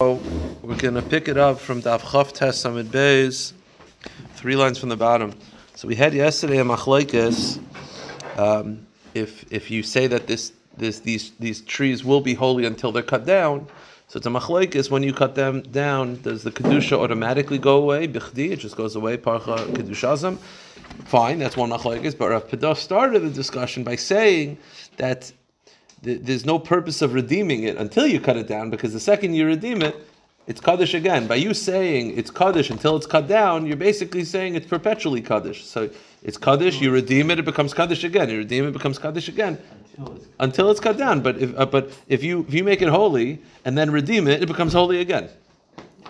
So we're going to pick it up from Daf Chav Tes Samid Beis, three lines from the bottom. So we had yesterday a machlekes. Um, if if you say that this this these these trees will be holy until they're cut down, so it's a machlekes. When you cut them down, does the kedusha automatically go away? Bichdi, it just goes away. Parcha kedushazim. Fine, that's one machlekes. But Rav Pedah started the discussion by saying that there's no purpose of redeeming it until you cut it down, because the second you redeem it, it's kaddish again. By you saying it's kaddish until it's cut down, you're basically saying it's perpetually kaddish. So it's kaddish, you redeem it, it becomes kaddish again. You redeem it, it becomes kaddish again until it's cut down. But if uh, but if you if you make it holy and then redeem it, it becomes holy again.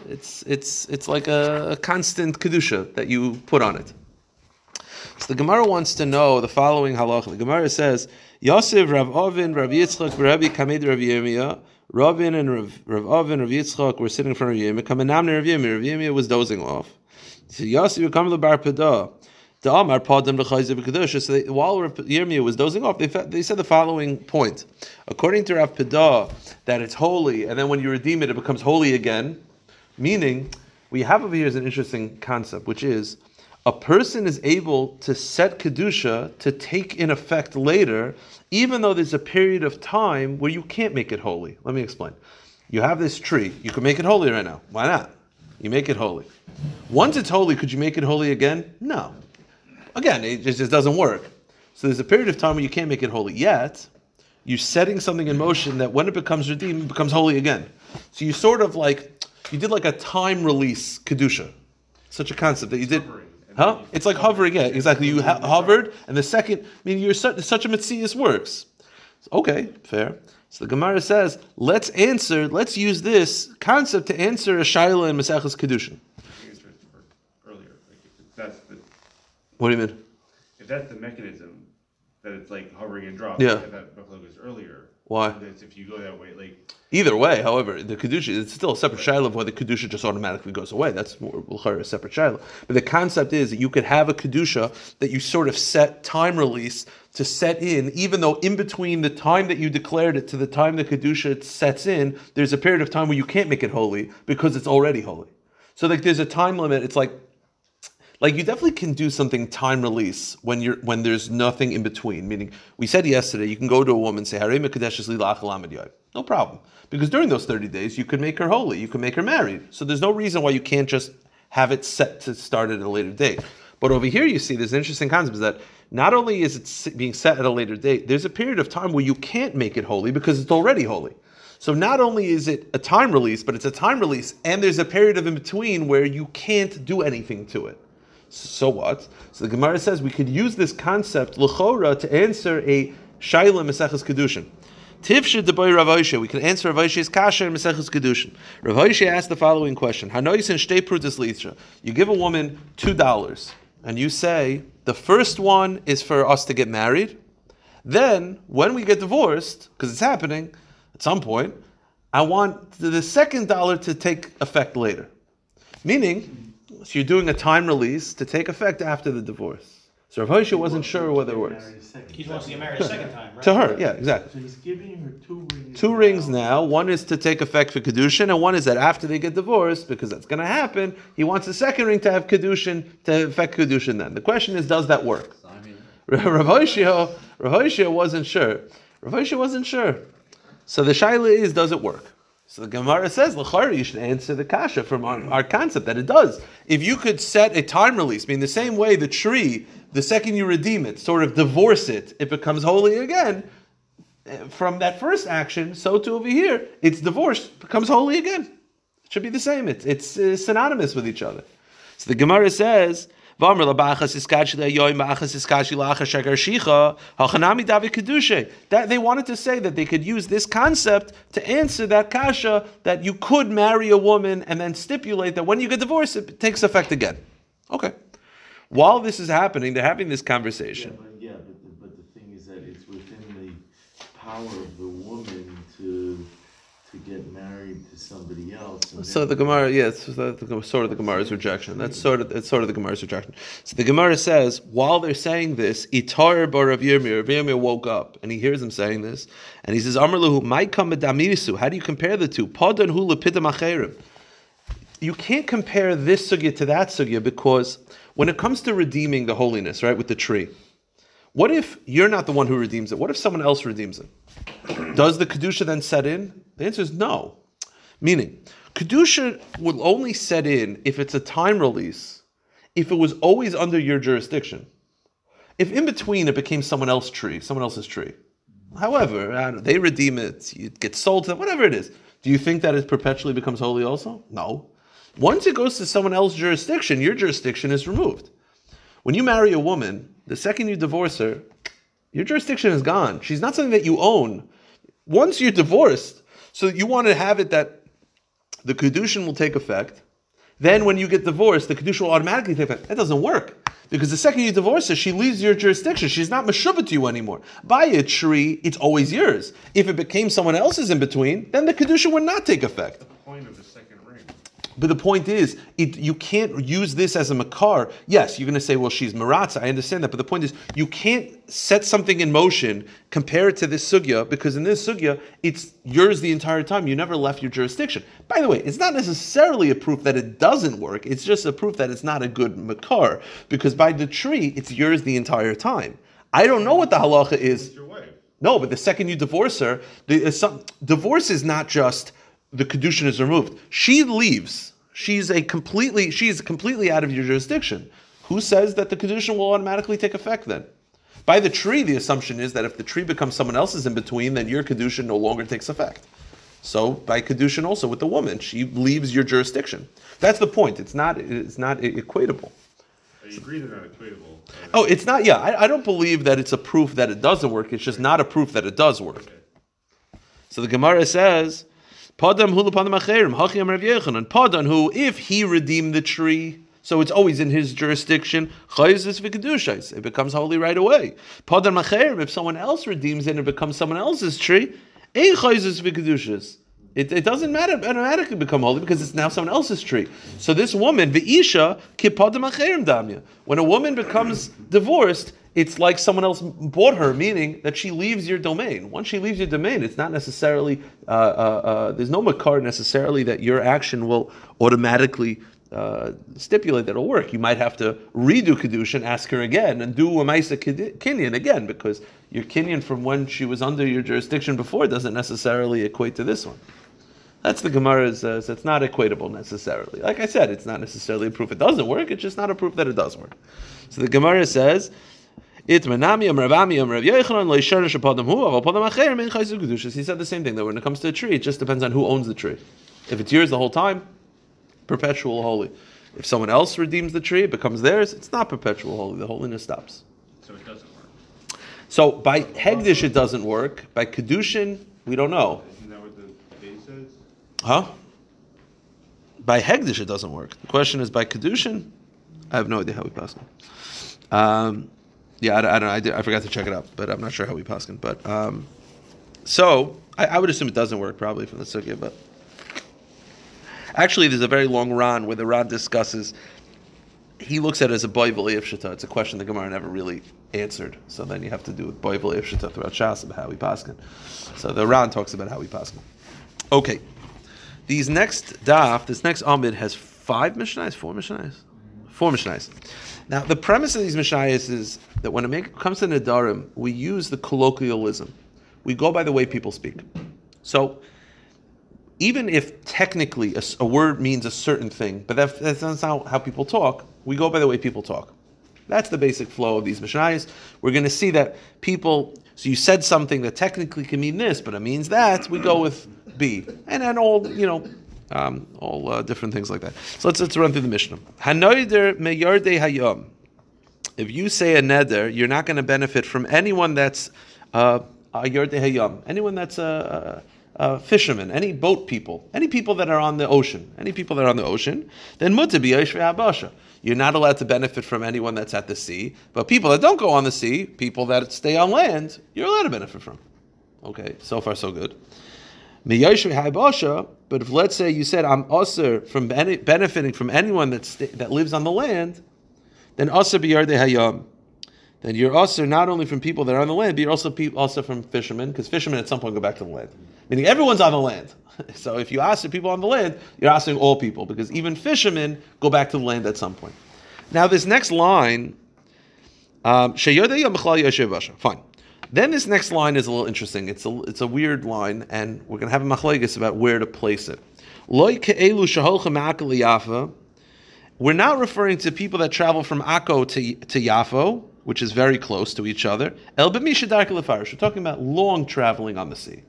It's it's it's like a, a constant kedusha that you put on it. So the Gemara wants to know the following halacha. The Gemara says, Yosef, Rav Ovin, Rav Yitzchak, Rabbi Kamed, Rav Yirmiyah, Ravin and Rav, Ovin, Rav Yitzchak were sitting in front of Yirmiyah. Kamenamne Rav Yirmiyah. Rav Yirmiyah was dozing off. So Yosef, come to the Bar Pedah. The Amar Padim L'chayzev Kedusha. So they, while Rav Yirmiyah was dozing off, they, they said the following point. According to Rav Pedah, that it's holy, and then when you redeem it, it becomes holy again. Meaning, we have over here is an interesting concept, which is a person is able to set kedusha to take in effect later, even though there's a period of time where you can't make it holy. Let me explain. You have this tree. You can make it holy right now. Why not? You make it holy. Once it's holy, could you make it holy again? No. Again, it just doesn't work. So there's a period of time where you can't make it holy yet. You're setting something in motion that when it becomes redeemed, it becomes holy again. So you sort of like you did like a time release kedusha, such a concept that you did. Huh? It's like hovering. Yeah, exactly. You ha- hovered, and the second, I mean, you're such, such a mitzias works. Okay, fair. So the Gemara says, let's answer, let's use this concept to answer a shaila in Maseches Kedushin. Earlier, like that's the. What do you mean? If that's the mechanism, that it's like hovering and dropping, Yeah. If that buffalo goes earlier. Why? That's if you go that way, like. Either way, however, the kedusha it's still a separate shiloh of whether kedusha just automatically goes away. That's a separate shiloh. But the concept is that you could have a kedusha that you sort of set time release to set in, even though in between the time that you declared it to the time the kedusha sets in, there's a period of time where you can't make it holy because it's already holy. So like there's a time limit. It's like like you definitely can do something time release when you're when there's nothing in between. Meaning, we said yesterday you can go to a woman and say no problem because during those thirty days you could make her holy, you can make her married. So there's no reason why you can't just have it set to start at a later date. But over here, you see there's an interesting concept is that not only is it being set at a later date, there's a period of time where you can't make it holy because it's already holy. So not only is it a time release, but it's a time release, and there's a period of in between where you can't do anything to it. So what? So the Gemara says we could use this concept lechora to answer a shaila meseches kedushin. Tifshe de boy Rav We can answer Rav kasha in meseches kedushin. Rav asked the following question: Hanois and shtei prutis litra. You give a woman two dollars, and you say the first one is for us to get married. Then, when we get divorced, because it's happening at some point, I want the second dollar to take effect later. Meaning, so you're doing a time release to take effect after the divorce. So Rav Hoshe wasn't sure whether it works. He wants to get married a second time, right? To her, yeah, exactly. So he's giving her two rings. Two rings now. One is to take effect for kedushin, and one is that after they get divorced, because that's going to happen, he wants the second ring to have kedushin to affect kedushin. Then the question is, does that work? Rav Hoshe, Rav Hoshe wasn't sure. Rav Hoshe wasn't sure. So the shaila is, does it work? So the Gemara says, L'chari, you should answer the kasha from our, our, concept that it does. If you could set a time release, I mean, the same way the tree, the second you redeem it, sort of divorce it, it becomes holy again. Eh, from that first action, so to over here, it's divorced, becomes holy again. It should be the same. It's, it's uh, synonymous with each other. So the Gemara says, that they wanted to say that they could use this concept to answer that kasha that you could marry a woman and then stipulate that when you get divorced, it takes effect again. Okay. While this is happening, they're having this conversation. Yeah, but, yeah, but, but the thing is that it's within the power of the woman to to get married to somebody else. So the Gemara, yeah, it's the, the, sort of the Gemara's rejection. That's sort of it's sort of the Gemara's rejection. So the Gemara says while they're saying this, Itar bar Rav Yirmiyah, Rav woke up and he hears them saying this, and he says, Amar lahu, might come How do you compare the two? Padan hu. You can't compare this sugya to that sugya because when it comes to redeeming the holiness, right, with the tree, what if you're not the one who redeems it? What if someone else redeems it? Does the kedusha then set in? The answer is no. Meaning, kedusha will only set in if it's a time release, if it was always under your jurisdiction. If in between it became someone else's tree, someone else's tree. However, they redeem it, it gets sold to them, whatever it is. Do you think that it perpetually becomes holy also? No. Once it goes to someone else's jurisdiction, your jurisdiction is removed. When you marry a woman, the second you divorce her, your jurisdiction is gone. She's not something that you own. Once you're divorced, so you want to have it that the kedushin will take effect. Then, when you get divorced, the kedushin will automatically take effect. That doesn't work because the second you divorce her, she leaves your jurisdiction. She's not meshuvah to you anymore. By a tree, it's always yours. If it became someone else's in between, then the kedushin would not take effect. The point of the second ring. But the point is, it, you can't use this as a makar. Yes, you're going to say, well, she's maratza. I understand that. But the point is, you can't set something in motion, compare it to this sugya, because in this sugya, it's yours the entire time. You never left your jurisdiction. By the way, it's not necessarily a proof that it doesn't work. It's just a proof that it's not a good makar, because by the tree, it's yours the entire time. I don't know what the halacha is. It's your wife. No, but the second you divorce her, the, uh, some, divorce is not just the kedushin is removed. She leaves. She's a completely she's completely out of your jurisdiction. Who says that the kedushin will automatically take effect then? By the tree, the assumption is that if the tree becomes someone else's in between, then your kedushin no longer takes effect. So by kedushin also with the woman, she leaves your jurisdiction. That's the point. It's not it's not equatable. I agree they're not equatable. Oh, it's not. Yeah, I, I don't believe that it's a proof that it doesn't work. It's just not a proof that it does work. So the Gemara says, "Padam hu lepanam acherim hachi Rav Yochanan." Padan who, if he redeemed the tree, so it's always in his jurisdiction. Chayzis v'kedushais, it becomes holy right away. Padan acherim, if someone else redeems it and it becomes someone else's tree, ein chayzis v'kedushas. It, it doesn't matter automatically become holy because it's now someone else's tree. So this woman, V'isha, kipadam acherim damya. When a woman becomes divorced, it's like someone else bought her, meaning that she leaves your domain. Once she leaves your domain, it's not necessarily, uh, uh, uh, there's no makar necessarily that your action will automatically uh, stipulate that it'll work. You might have to redo Kedushin, ask her again, and do a Maisa Kinyan again, because your Kinyan from when she was under your jurisdiction before doesn't necessarily equate to this one. That's the Gemara's. Uh, so it's not equatable necessarily. Like I said, it's not necessarily a proof it doesn't work. It's just not a proof that it does work. So the Gemara says, "It menami am Ravami am Rav Yochanan leisharish apadam hu aval padam acher min chayzu kedushas." He said the same thing. That when it comes to a tree, it just depends on who owns the tree. If it's yours the whole time, perpetual holy. If someone else redeems the tree, it becomes theirs. It's not perpetual holy. The holiness stops. So it doesn't work. So by hegdish it doesn't work. By kedushin, we don't know. Isn't that what the base says? Huh? By Hegdish it doesn't work. The question is by Kedushin? I have no idea how we pass it. Um, yeah, I, I don't. I, did, I forgot to check it out, but I'm not sure how we pass it. But um, so I, I would assume it doesn't work probably from the sugya, but actually there's a very long Ran where the Ran discusses. He looks at it as a boivel ifshita. It's a question the Gemara never really answered. So then you have to do with boivel ifshita throughout Shas about how we paskin. So the Ran talks about how we paskin. Okay. These next daf, this next Amid has five Mishnayos, four Mishnayos, four Mishnayos. Now, the premise of these Mishnayos is that when it comes to Nedarim, we use the colloquialism. We go by the way people speak. So, even if technically a word means a certain thing, but that, that's not how, how people talk, we go by the way people talk. That's the basic flow of these Mishnayos. We're going to see that people, so you said something that technically can mean this, but it means that, we go with B. And then all, you know, um, all uh, different things like that. So let's, let's run through the Mishnah. Hayom. If you say a neder, you're not going to benefit from anyone that's uh, a hayom, anyone that's a, a fisherman, any boat people, any people that are on the ocean, any people that are on the ocean, then mutabi habasha. You're not allowed to benefit from anyone that's at the sea, but people that don't go on the sea, people that stay on land, you're allowed to benefit from. Okay, so far so good. But if let's say you said I'm usher from bene- benefiting from anyone that's, that lives on the land, then usher biyarde. Then you're usher not only from people that are on the land, but you're also pe- also from fishermen, because fishermen at some point go back to the land. Meaning everyone's on the land. So if you ask the people on the land, you're asking all people, because even fishermen go back to the land at some point. Now this next line, um. Fine. Then this next line is a little interesting. It's a it's a weird line, and we're going to have a machlekes about where to place it. We're not referring to people that travel from Akko to to Yafo, which is very close to each other. El. We're talking about long traveling on the sea.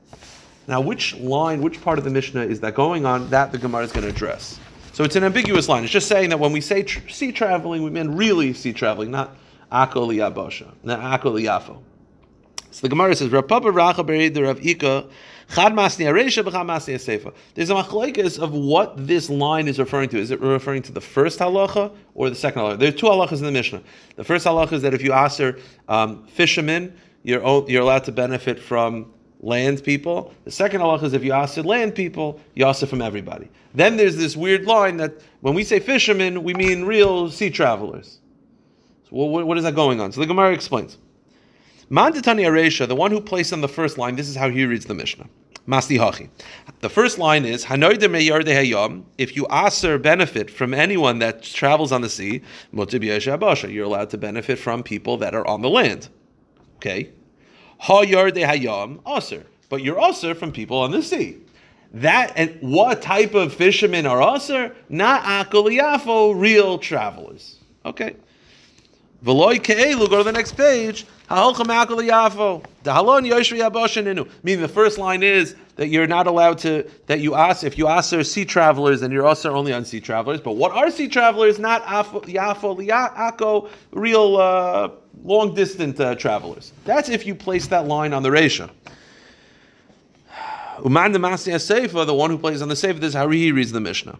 Now, which line, which part of the Mishnah is that going on? That the Gemara is going to address. So it's an ambiguous line. It's just saying that when we say tr- sea traveling, we mean really sea traveling, not Akko liyabosha, not Akko liyafo. So the Gemara says, Rav Racha Berid Rav Ika, Aresha Asefa. There's a machlekes of what this line is referring to. Is it referring to the first halacha or the second halacha? There are two halachas in the Mishnah. The first halacha is that if you answer um, fishermen, you're, you're allowed to benefit from land people. The second halacha is if you answer land people, you answer from everybody. Then there's this weird line that when we say fishermen, we mean real sea travelers. So what, what is that going on? So the Gemara explains. Mandatani Aresha, the one who placed on the first line, this is how he reads the Mishnah. Masti Hachi. The first line is Hanoide Meyarde Hayam. If you aser benefit from anyone that travels on the sea, you're allowed to benefit from people that are on the land. Okay. Ha Yarde Hayam aser. But you're aser from people on the sea. That and what type of fishermen are aser? Not akoliyafo, real travelers. Okay. V'loy ke'elu, go to the next page. Meaning the first line is that you're not allowed to, that you ask, if you ask are sea travelers, then you're also only on sea travelers. But what are sea travelers? Not afo, yafo, liyako, real uh, long distant uh, travelers. That's if you place that line on the Resha. Uman Demasi Seifa, the one who plays on the Seifa, this is how he reads the Mishnah.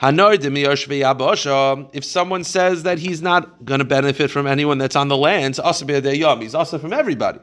If someone says that he's not going to benefit from anyone that's on the land, he's also from everybody.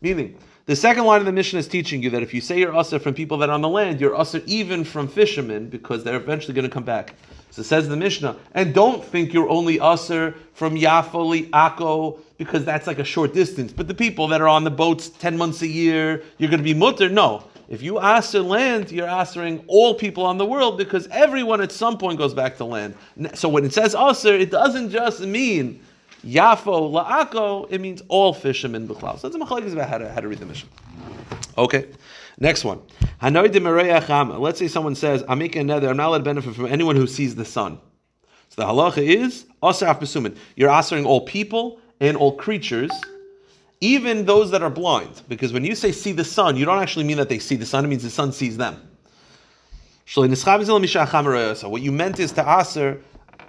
Meaning, the second line of the mission is teaching you that if you say you're also from people that are on the land, you're also even from fishermen because they're eventually going to come back. So says the Mishnah, and don't think you're only usher from Yafoli, Akko, because that's like a short distance. But the people that are on the boats 10 months a year, you're going to be mutter. No. If you usher land, you're ushering all people on the world because everyone at some point goes back to land. So when it says usher, it doesn't just mean Yafo, La'ako, it means all fishermen. B'chlal. So that's about how to, how to read the Mishnah. Okay. Next one. Let's say someone says, I'm making a nether, I'm not allowed to benefit from anyone who sees the sun. So the halacha is, asaf besumin. You're answering all people and all creatures, even those that are blind. Because when you say see the sun, you don't actually mean that they see the sun, it means the sun sees them. So what you meant is to answer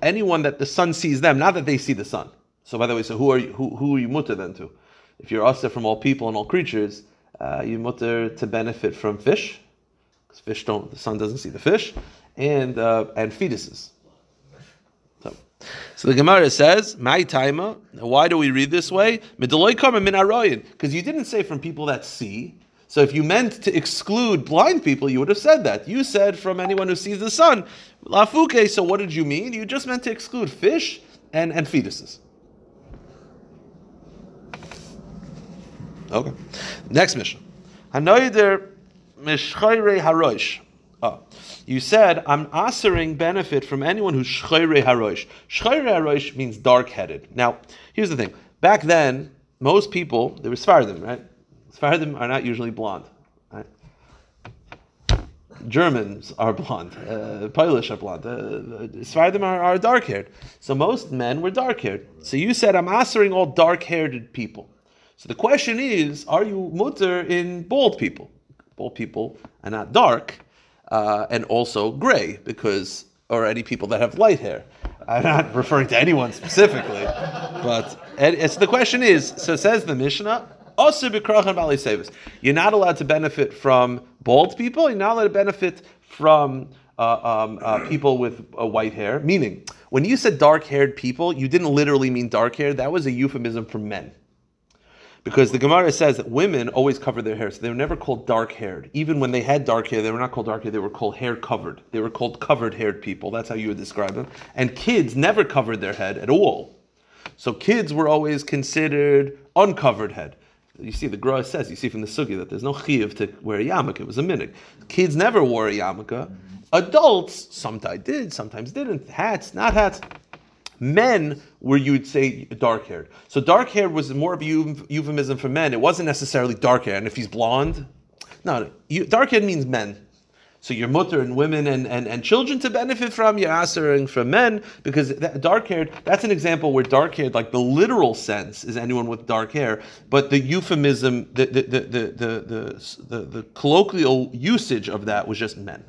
anyone that the sun sees them, not that they see the sun. So by the way, so who are you, who, who are you mutter then to? If you're usher from all people and all creatures, uh, you mutter to benefit from fish, because fish don't, the sun doesn't see the fish, and uh, and fetuses. So, the Gemara says, "My taima." Why do we read this way? Because you didn't say from people that see. So if you meant to exclude blind people, you would have said that. You said from anyone who sees the sun. Lafuke. So what did you mean? You just meant to exclude fish and and fetuses. Okay. Next mission. Oh. You said, I'm answering benefit from anyone who's shchayre harosh. Shchayre harosh means dark-headed. Now, here's the thing. Back then, most people, they were Sephardim, right? Sephardim are not usually blonde. Germans are blonde. Uh, Polish are blonde. Uh, are, are dark-haired. So most men were dark-haired. So you said, I'm answering all dark-haired people. So the question is, are you mutter in bald people? Bald people are not dark, uh, and also gray, because, or any people that have light hair. I'm not referring to anyone specifically, but and, so the question is, so says the Mishnah, Also, you're not allowed to benefit from bald people, you're not allowed to benefit from uh, um, uh, people with uh, white hair. Meaning, when you said dark-haired people, you didn't literally mean dark-haired. That was a euphemism for men. Because the Gemara says that women always cover their hair, so they were never called dark-haired. Even when they had dark hair, they were not called dark hair. They were called hair covered. They were called covered-haired people. That's how you would describe them. And kids never covered their head at all. So kids were always considered uncovered head. You see, the Gra says, you see from the Sugi that there's no chiv to wear a yarmulke. It was a minig. Kids never wore a yarmulke. Adults sometimes did, sometimes didn't. Hats, not hats. Men were you would say dark haired. So dark haired was more of a euphemism for men. It wasn't necessarily dark hair. And if he's blonde, no, dark haired means men. So you're mutter and women and, and, and children to benefit from, you're answering from men, because dark haired, that's an example where dark haired, like the literal sense, is anyone with dark hair, but the euphemism, the, the, the, the, the, the, the colloquial usage of that was just men.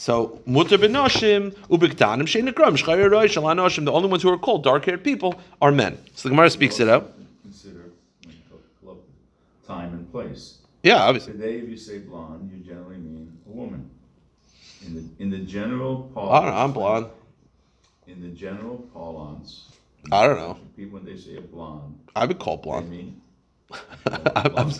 So mutter benoshim ubiktanim sheinakram shchayir roish alanoshim. The only ones who are called dark-haired people are men. So the Gemara speaks it out. Consider when you talk club, time and place. Yeah, obviously. Today, if you say blonde, you generally mean a woman. In the in the general I don't know. parlance. I'm blonde. In the general parlance. I don't know. People when they say a blonde, I've been called they blonde. mean. I'm, I'm,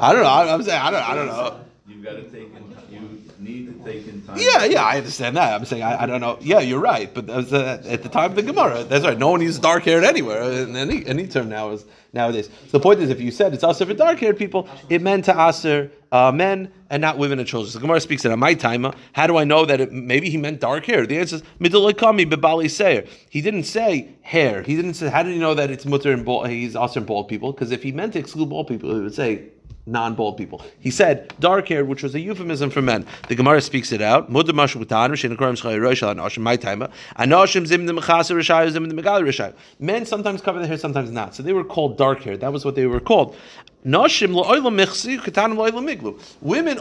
I don't know. I'm, I'm saying I don't. I don't know. You've got to take in, you need to take in time. Yeah, yeah, I understand that. I'm saying I, I don't know. Yeah, you're right. But that was, uh, at the time of the Gemara, that's right. No one uses dark haired anywhere. Any any term now is nowadays. So the point is, if you said it's also for dark haired people, it meant to aser uh, men and not women and children. So Gemara speaks it on my time. How do I know that it, maybe he meant dark hair? The answer is midolakami bebali seir. He didn't say hair. He didn't say. How did he know that it's mutter and bald? He's also bald people because if he meant to exclude bald people, he would say non-bald people. He said dark haired, which was a euphemism for men. The Gemara speaks it out. Men sometimes cover their hair, sometimes not. So they were called dark haired. That was what they were called. Women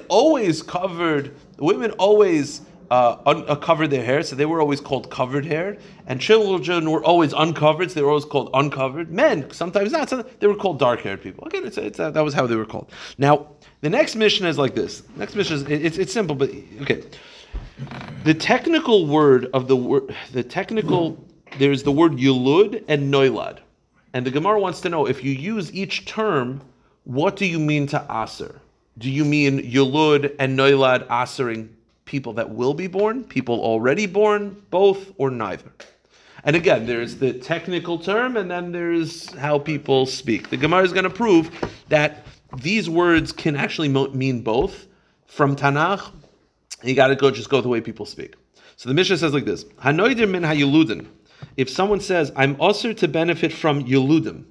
always covered. Women always. Uh, un- uh, covered their hair, so they were always called covered hair, and children were always uncovered, so they were always called uncovered. Men, sometimes not, so they were called dark haired people. Again, it's, it's, uh, that was how they were called. Now, the next mission is like this. Next mission is it's, it's simple, but okay. The technical word of the word, the technical, there's the word yulud and noilad, and the Gemara wants to know if you use each term, what do you mean to aser? Do you mean yulud and noilad asering people that will be born, people already born, both or neither? And again, there's the technical term, and then there's how people speak. The Gemara is going to prove that these words can actually mean both from Tanakh. You got to go just go the way people speak. So the Mishnah says like this: Hanoidir min hayuludin. If someone says, "I'm usher to benefit from yuludim,"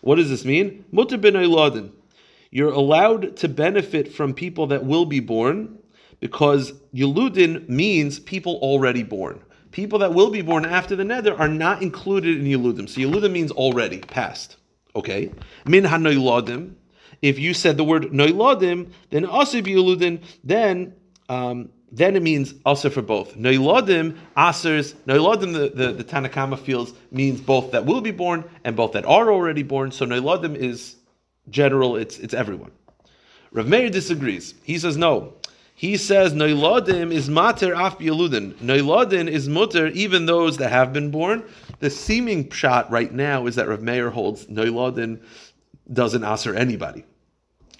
what does this mean? Mutter oyladin. You're allowed to benefit from people that will be born because yuludin means people already born. People that will be born after the nether are not included in yuludim. So yuludim means already, past. Okay? Min hanoiladim. If you said the word noiladim, then also yuludin, then um, then it means also for both. Noiladim, asers, noiladim, the, the, the Tanakama feels means both that will be born and both that are already born. So noiladim is general, it's it's everyone. Rav Meir disagrees. He says no. He says noiladim is mater af bieludin. Noiladim is mutter even those that have been born. The seeming shot right now is that Rav Meir holds noiladim doesn't aser anybody.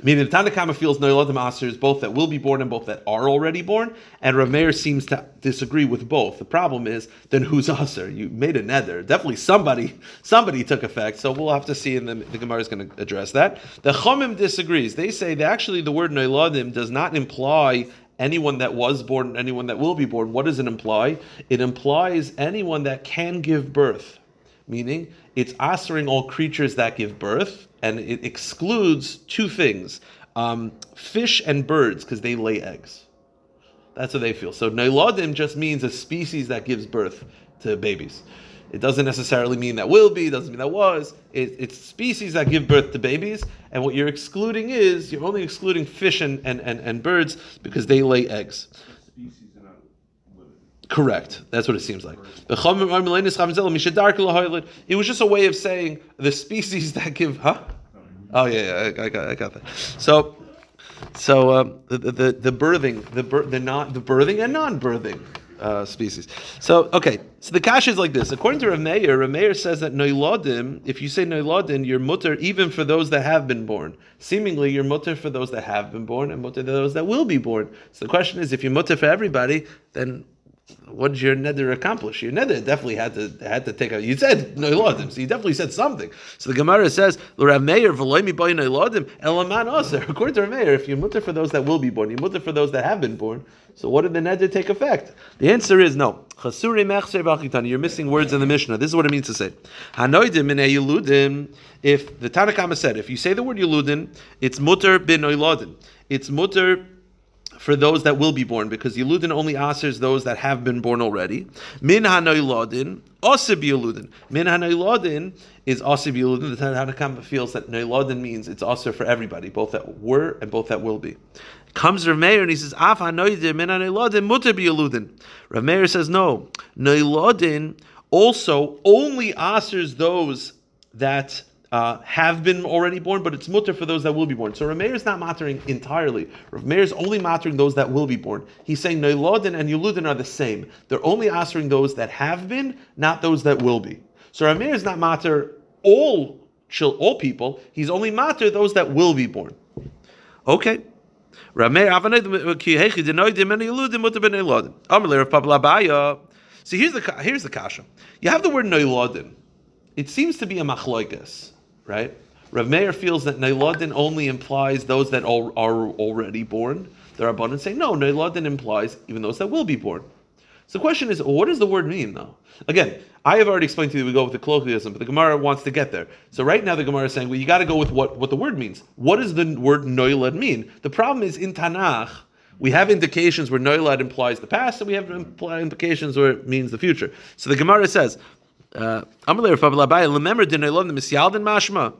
Meaning the Tanakama feels noiladim asers both that will be born and both that are already born, and Rav Meir seems to disagree with both. The problem is then who's aser? You made a nether. Definitely somebody somebody took effect. So we'll have to see, and the, the Gemara is going to address that. The Chomim disagrees. They say that actually the word noiladim does not imply anyone that was born and anyone that will be born. What does it imply? It implies anyone that can give birth meaning it's answering all creatures that give birth, and it excludes two things: um, fish and birds, because they lay eggs. That's what they feel. So noiladim just means a species that gives birth to babies. It doesn't necessarily mean that will be, doesn't mean that was. It, it's species that give birth to babies, and what you're excluding is you're only excluding fish and, and, and, and birds because they lay eggs. Species are not women. Correct. That's what it seems like. It was just a way of saying the species that give, huh? Oh yeah, yeah I, got, I got that. So, so um, the, the the birthing, the bir, the not the birthing and non-birthing. uh, species. So, okay, so the kash is like this. According to Rav Meir, Rav Meir says that noiladim, if you say noiladim, you're mutter even for those that have been born. Seemingly, you're mutter for those that have been born and mutter for those that will be born. So the question is, if you're mutter for everybody, then what did your nether accomplish? Your nether definitely had to had to take a. You said noiladim, so you definitely said something. So the Gemara says, "L'Rav Meir v'loimi boy noiladim elaman aser." According to Rav Meir, if you're mutter for those that will be born, you're mutter for those that have been born. So what did the nether take effect? The answer is no. Chasuri mechser b'achitani. You're missing words in the Mishnah. This is what it means to say. Hanoidim in. If the Tanakhama said, if you say the word yuludin, it's mutter bin noiladim. It's mutter for those that will be born, because Yeludin only asers those that have been born already. Min hanoiladin, osib Yeludin. Min hanoiladin is osib Yeludin. The Tanakama feels that noiladin means it's aser for everybody, both that were and both that will be. Comes Rav Meir and he says, Af hanoidim min hanoiladin mutter Yeludin. Rav Meir says, no, noiladin also only asers those that uh, have been already born, but it's mutter for those that will be born. So Rameir is not mattering entirely. Rameir is only mattering those that will be born. He's saying Neilodin and Yuludin are the same. They're only answering those that have been, not those that will be. So Rameir is not matter all all people. He's only matter those that will be born. Okay. See, here's the here's the kasha. You have the word Neilodin. It seems to be a machloikas right? Rav Meir feels that Neiladin only implies those that are already born. The Rabbanan say, no, Neiladin implies even those that will be born. So the question is, what does the word mean, though? Again, I have already explained to you we go with the colloquialism, but the Gemara wants to get there. So right now the Gemara is saying, well, you got to go with what, what the word means. What does the word Noilad mean? The problem is in Tanakh, we have indications where Noilad implies the past, and we have implications where it means the future. So the Gemara says, uh, the, mashma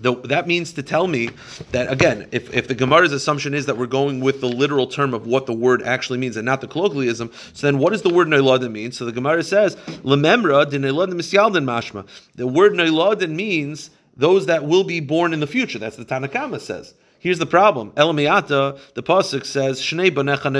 that means to tell me that again, if, if the Gemara's assumption is that we're going with the literal term of what the word actually means and not the colloquialism, so then what does the word Neiladin mean? So the Gemara says, Lememra de mashma. The word Neiladin means those that will be born in the future. That's the Tanakama says. Here's the problem. Elamiata, the Pasuk says, Shnei banecha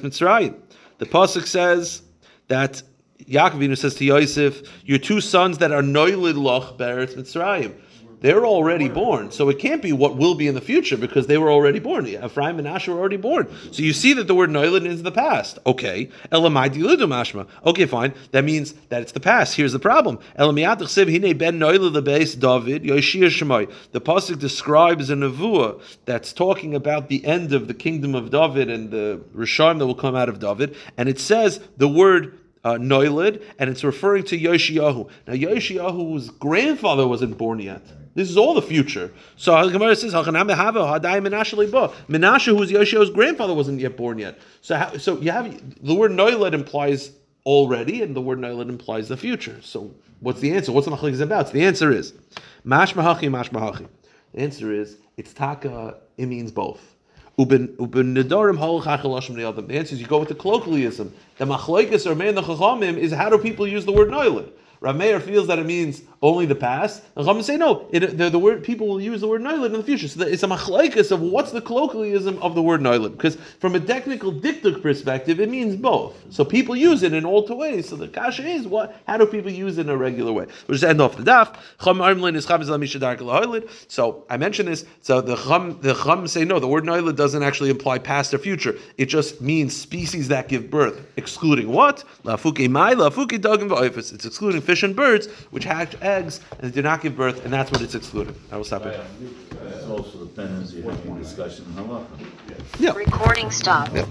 Mitzrayim. The Pasuk says that Yaakov says to Yosef, "Your two sons that are noilid loch beretz Mitzrayim." They're already born, so it can't be what will be in the future because they were already born. Ephraim and Asher were already born. So you see that the word noilid is the past. Okay, elamai diludu mashma. Okay, fine. That means that it's the past. Here's the problem. Elamiat hine ben noilid the base David Yoshia Shemai. The pasuk describes a nevuah that's talking about the end of the kingdom of David and the rishon that will come out of David, and it says the word uh, Noilid, and it's referring to Yoshiyahu. Now, Yoshiyahu's grandfather wasn't born yet. This is all the future. So the Gemara says, Menashe, who was Yoshiyahu's grandfather, wasn't yet born yet. So, so you have the word Noilid implies already, and the word Noilid implies the future. So, what's the answer? What's the machlek about? So the answer is Mash Mahachi, Mash Mahachi. The answer is it's taka. It means both. The answer is you go with the colloquialism. The machlokes or the chachamim is how do people use the word noilid? Rav Meir feels that it means only the past. And Chachamim say no. It, the, the, word people will use the word noilid in the future. So it's a machlaikas of what's the colloquialism of the word noilid. Because from a technical diktuk perspective, it means both. So people use it in all two ways. So the kasha is what? How do people use it in a regular way? We'll just end off the daf. So I mentioned this. So the chum the chum say no. The word noilid doesn't actually imply past or future. It just means species that give birth, excluding what? It's excluding fish and birds, which hatch eggs and do not give birth, and that's what it's excluded. I will stop it. It's also depends, you have a discussion in halacha. Yeah. Recording stopped. Yeah.